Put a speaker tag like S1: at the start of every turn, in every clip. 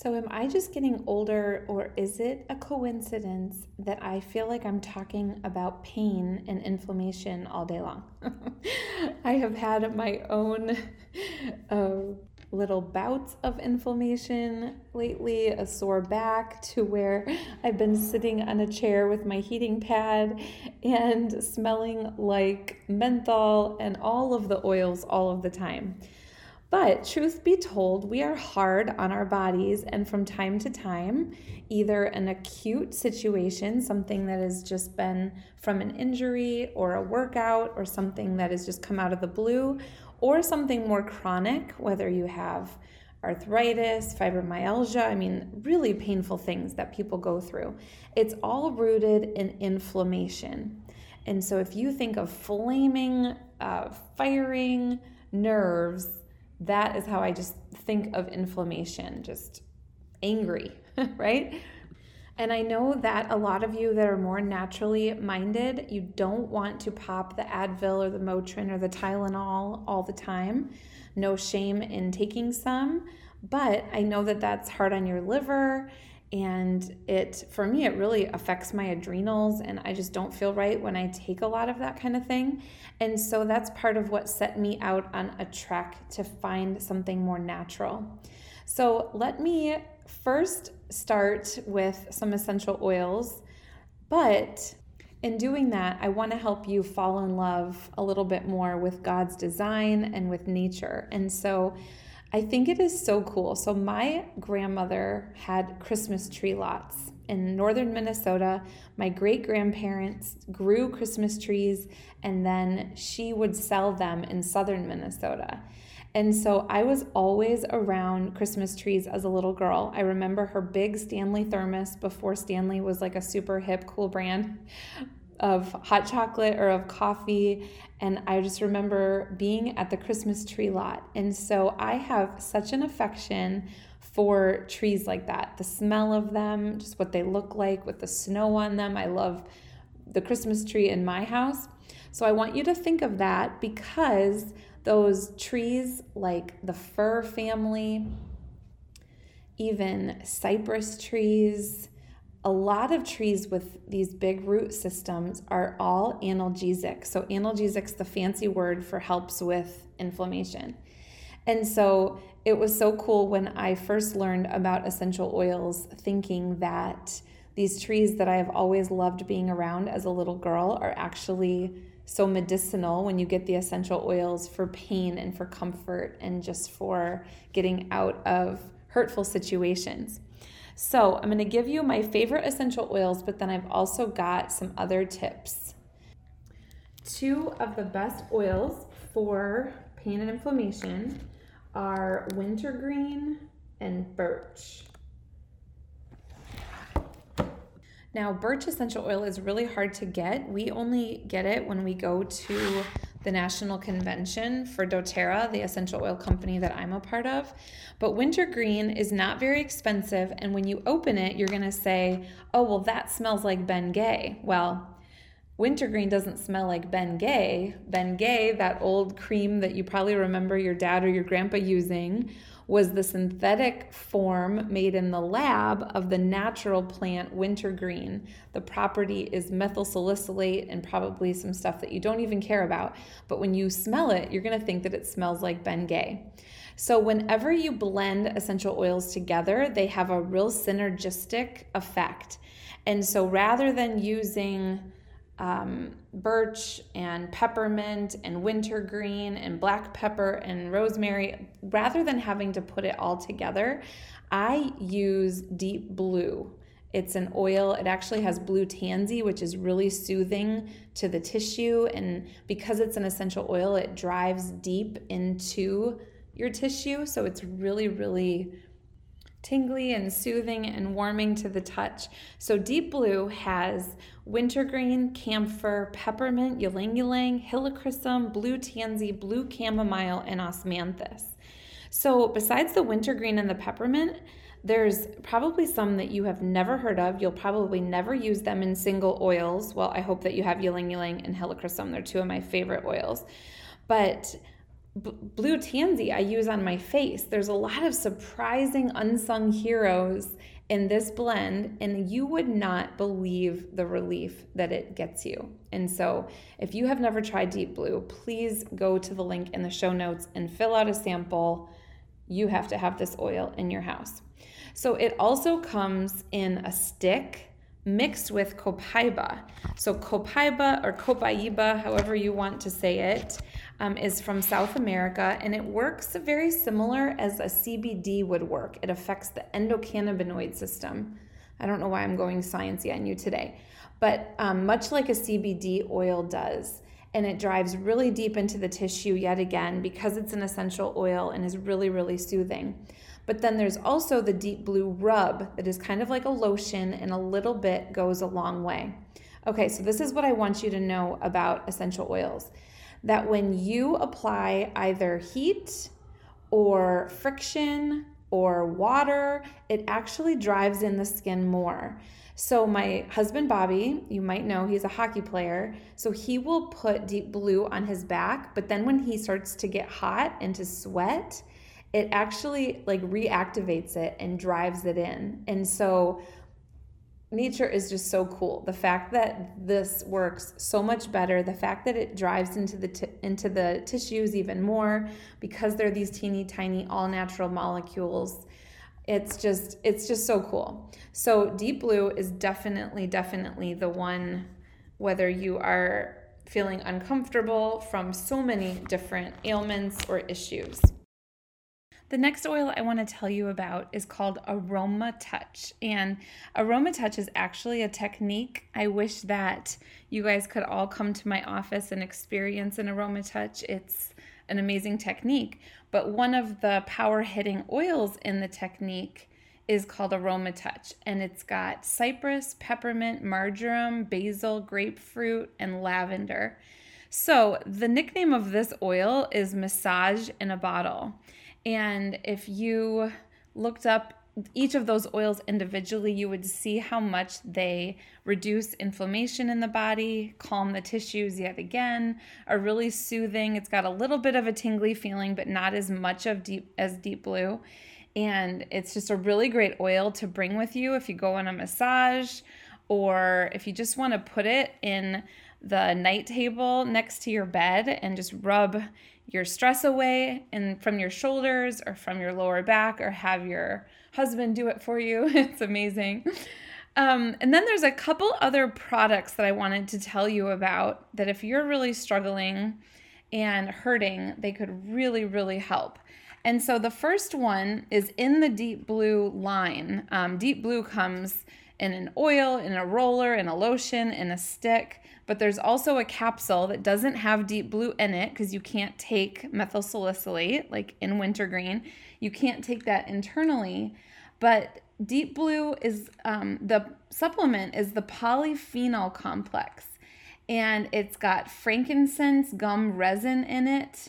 S1: So, am I just getting older, or is it a coincidence that I feel like I'm talking about pain and inflammation all day long? I have had my own uh, little bouts of inflammation lately, a sore back to where I've been sitting on a chair with my heating pad and smelling like menthol and all of the oils all of the time. But truth be told, we are hard on our bodies, and from time to time, either an acute situation, something that has just been from an injury or a workout or something that has just come out of the blue, or something more chronic, whether you have arthritis, fibromyalgia, I mean, really painful things that people go through. It's all rooted in inflammation. And so if you think of flaming, uh, firing nerves, that is how I just think of inflammation, just angry, right? And I know that a lot of you that are more naturally minded, you don't want to pop the Advil or the Motrin or the Tylenol all the time. No shame in taking some, but I know that that's hard on your liver and it for me it really affects my adrenals and i just don't feel right when i take a lot of that kind of thing. And so that's part of what set me out on a trek to find something more natural. So let me first start with some essential oils but in doing that i want to help you fall in love a little bit more with god's design and with nature. And so I think it is so cool. So, my grandmother had Christmas tree lots in northern Minnesota. My great grandparents grew Christmas trees and then she would sell them in southern Minnesota. And so I was always around Christmas trees as a little girl. I remember her big Stanley thermos before Stanley was like a super hip, cool brand of hot chocolate or of coffee. And I just remember being at the Christmas tree lot. And so I have such an affection for trees like that. The smell of them, just what they look like with the snow on them. I love the Christmas tree in my house. So I want you to think of that because those trees like the fir family, even cypress trees, a lot of trees with these big root systems are all analgesic. So, analgesic's the fancy word for helps with inflammation. And so, it was so cool when I first learned about essential oils, thinking that these trees that I have always loved being around as a little girl are actually so medicinal when you get the essential oils for pain and for comfort and just for getting out of hurtful situations. So, I'm going to give you my favorite essential oils, but then I've also got some other tips. Two of the best oils for pain and inflammation are wintergreen and birch. Now, birch essential oil is really hard to get. We only get it when we go to the national convention for doTERRA, the essential oil company that I'm a part of. But wintergreen is not very expensive, and when you open it, you're gonna say, oh, well, that smells like Bengay. Well, wintergreen doesn't smell like Bengay. Ben Gay, that old cream that you probably remember your dad or your grandpa using, was the synthetic form made in the lab of the natural plant wintergreen. The property is methyl salicylate and probably some stuff that you don't even care about. But when you smell it, you're going to think that it smells like Bengay. So, whenever you blend essential oils together, they have a real synergistic effect. And so, rather than using um, birch and peppermint and wintergreen and black pepper and rosemary, rather than having to put it all together, I use deep blue. It's an oil, it actually has blue tansy, which is really soothing to the tissue. And because it's an essential oil, it drives deep into your tissue. So it's really, really tingly and soothing and warming to the touch. So Deep Blue has wintergreen, camphor, peppermint, ylang ylang, helichrysum, blue tansy, blue chamomile, and osmanthus. So besides the wintergreen and the peppermint, there's probably some that you have never heard of. You'll probably never use them in single oils. Well, I hope that you have ylang ylang and helichrysum. They're two of my favorite oils. But B- blue tansy I use on my face. There's a lot of surprising unsung heroes in this blend, and you would not believe the relief that it gets you. And so, if you have never tried Deep Blue, please go to the link in the show notes and fill out a sample. You have to have this oil in your house. So, it also comes in a stick mixed with copaiba. So, copaiba or copaiba, however you want to say it, um, is from South America and it works very similar as a CBD would work. It affects the endocannabinoid system. I don't know why I'm going sciencey on you today, but um, much like a CBD oil does. And it drives really deep into the tissue yet again because it's an essential oil and is really, really soothing. But then there's also the deep blue rub that is kind of like a lotion and a little bit goes a long way. Okay, so this is what I want you to know about essential oils that when you apply either heat or friction or water, it actually drives in the skin more. So, my husband Bobby, you might know he's a hockey player, so he will put deep blue on his back, but then when he starts to get hot and to sweat, it actually like reactivates it and drives it in. And so, nature is just so cool. The fact that this works so much better, the fact that it drives into the t- into the tissues even more because they're these teeny tiny all natural molecules. It's just it's just so cool. So deep blue is definitely definitely the one whether you are feeling uncomfortable from so many different ailments or issues. The next oil I want to tell you about is called AromaTouch. And AromaTouch is actually a technique. I wish that you guys could all come to my office and experience an AromaTouch. It's an amazing technique. But one of the power hitting oils in the technique is called AromaTouch. And it's got cypress, peppermint, marjoram, basil, grapefruit, and lavender. So the nickname of this oil is Massage in a Bottle. And if you looked up each of those oils individually, you would see how much they reduce inflammation in the body, calm the tissues yet again, are really soothing. It's got a little bit of a tingly feeling, but not as much of deep as deep blue. And it's just a really great oil to bring with you if you go on a massage or if you just want to put it in the night table next to your bed and just rub your stress away and from your shoulders or from your lower back or have your husband do it for you. It's amazing. Um, and then there's a couple other products that I wanted to tell you about that if you're really struggling and hurting, they could really, really help. And so the first one is in the Deep Blue line. Um, Deep Blue comes in an oil, in a roller, in a lotion, in a stick. But there's also a capsule that doesn't have deep blue in it because you can't take methyl salicylate like in wintergreen. You can't take that internally. But deep blue is um, the supplement is the polyphenol complex, and it's got frankincense gum resin in it,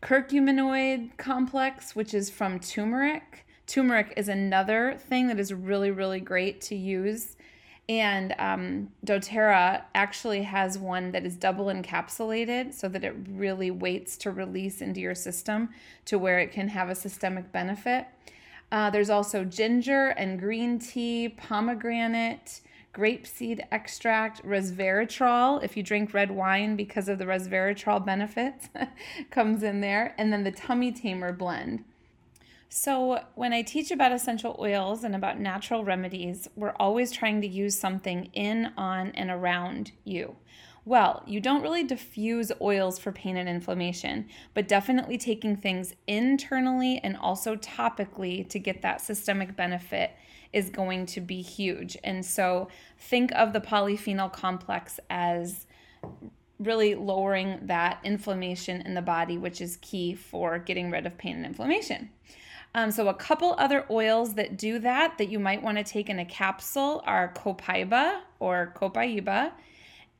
S1: curcuminoid complex, which is from turmeric. Turmeric is another thing that is really, really great to use and um, doTERRA actually has one that is double encapsulated so that it really waits to release into your system to where it can have a systemic benefit. Uh, there's also ginger and green tea, pomegranate, grapeseed extract, resveratrol. If you drink red wine because of the resveratrol benefits, comes in there, and then the tummy tamer blend. So, when I teach about essential oils and about natural remedies, we're always trying to use something in, on, and around you. Well, you don't really diffuse oils for pain and inflammation, but definitely taking things internally and also topically to get that systemic benefit is going to be huge. And so, think of the polyphenol complex as really lowering that inflammation in the body, which is key for getting rid of pain and inflammation. Um, so, a couple other oils that do that that you might want to take in a capsule are copaiba or copaiba,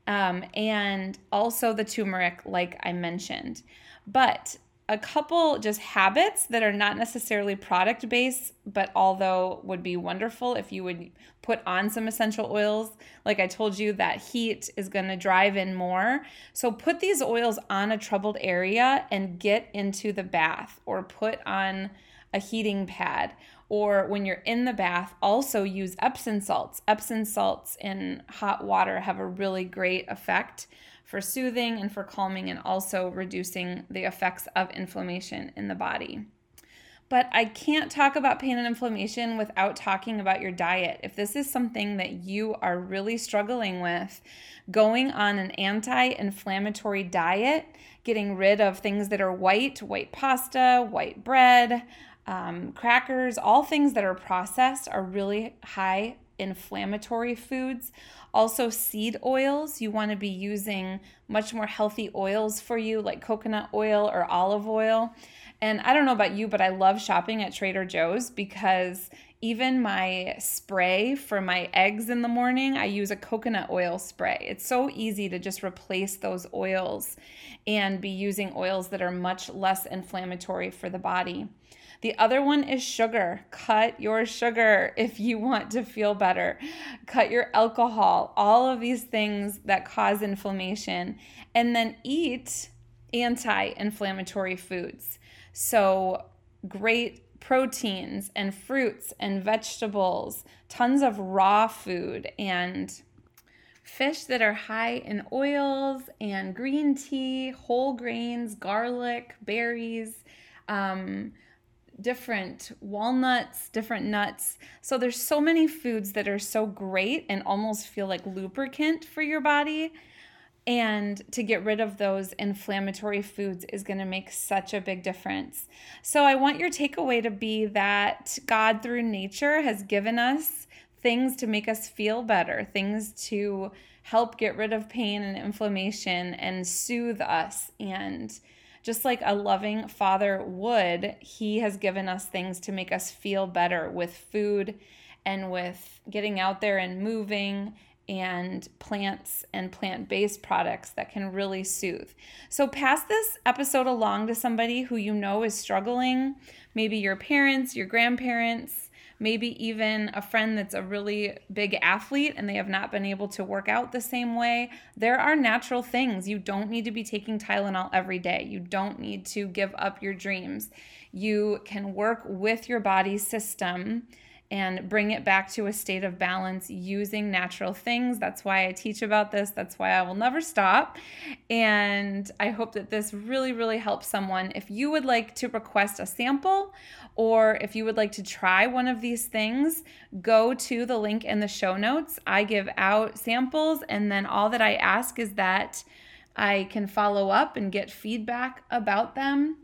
S1: um, and also the turmeric, like I mentioned. But a couple just habits that are not necessarily product based, but although would be wonderful if you would put on some essential oils. Like I told you, that heat is going to drive in more. So put these oils on a troubled area and get into the bath or put on a heating pad. Or when you're in the bath, also use Epsom salts. Epsom salts in hot water have a really great effect for soothing and for calming and also reducing the effects of inflammation in the body. But I can't talk about pain and inflammation without talking about your diet. If this is something that you are really struggling with, going on an anti inflammatory diet, getting rid of things that are white, white pasta, white bread, um, crackers, all things that are processed are really high inflammatory foods. Also, seed oils, you want to be using much more healthy oils for you, like coconut oil or olive oil. And I don't know about you, but I love shopping at Trader Joe's because even my spray for my eggs in the morning, I use a coconut oil spray. It's so easy to just replace those oils and be using oils that are much less inflammatory for the body. The other one is sugar. Cut your sugar if you want to feel better. Cut your alcohol, all of these things that cause inflammation. And then eat anti inflammatory foods. So, great proteins and fruits and vegetables, tons of raw food and fish that are high in oils and green tea, whole grains, garlic, berries. Um, different walnuts, different nuts. So there's so many foods that are so great and almost feel like lubricant for your body. And to get rid of those inflammatory foods is going to make such a big difference. So, I want your takeaway to be that God, through nature, has given us things to make us feel better, things to help get rid of pain and inflammation and soothe us and just like a loving father would, he has given us things to make us feel better with food and with getting out there and moving and plants and plant based products that can really soothe. So, pass this episode along to somebody who you know is struggling, maybe your parents, your grandparents, maybe even a friend that's a really big athlete and they have not been able to work out the same way. There are natural things. You don't need to be taking Tylenol every day, you don't need to give up your dreams. You can work with your body system and bring it back to a state of balance using natural things. That's why I teach about this. That's why I will never stop. And I hope that this really, really helps someone. If you would like to request a sample or if you would like to try one of these things, go to the link in the show notes. I give out samples, and then all that I ask is that I can follow up and get feedback about them.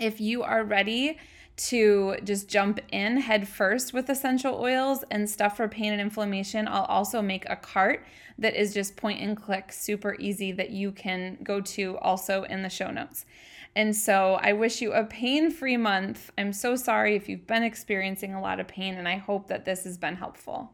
S1: If you are ready, to just jump in head first with essential oils and stuff for pain and inflammation, I'll also make a cart that is just point and click, super easy that you can go to also in the show notes. And so I wish you a pain free month. I'm so sorry if you've been experiencing a lot of pain, and I hope that this has been helpful.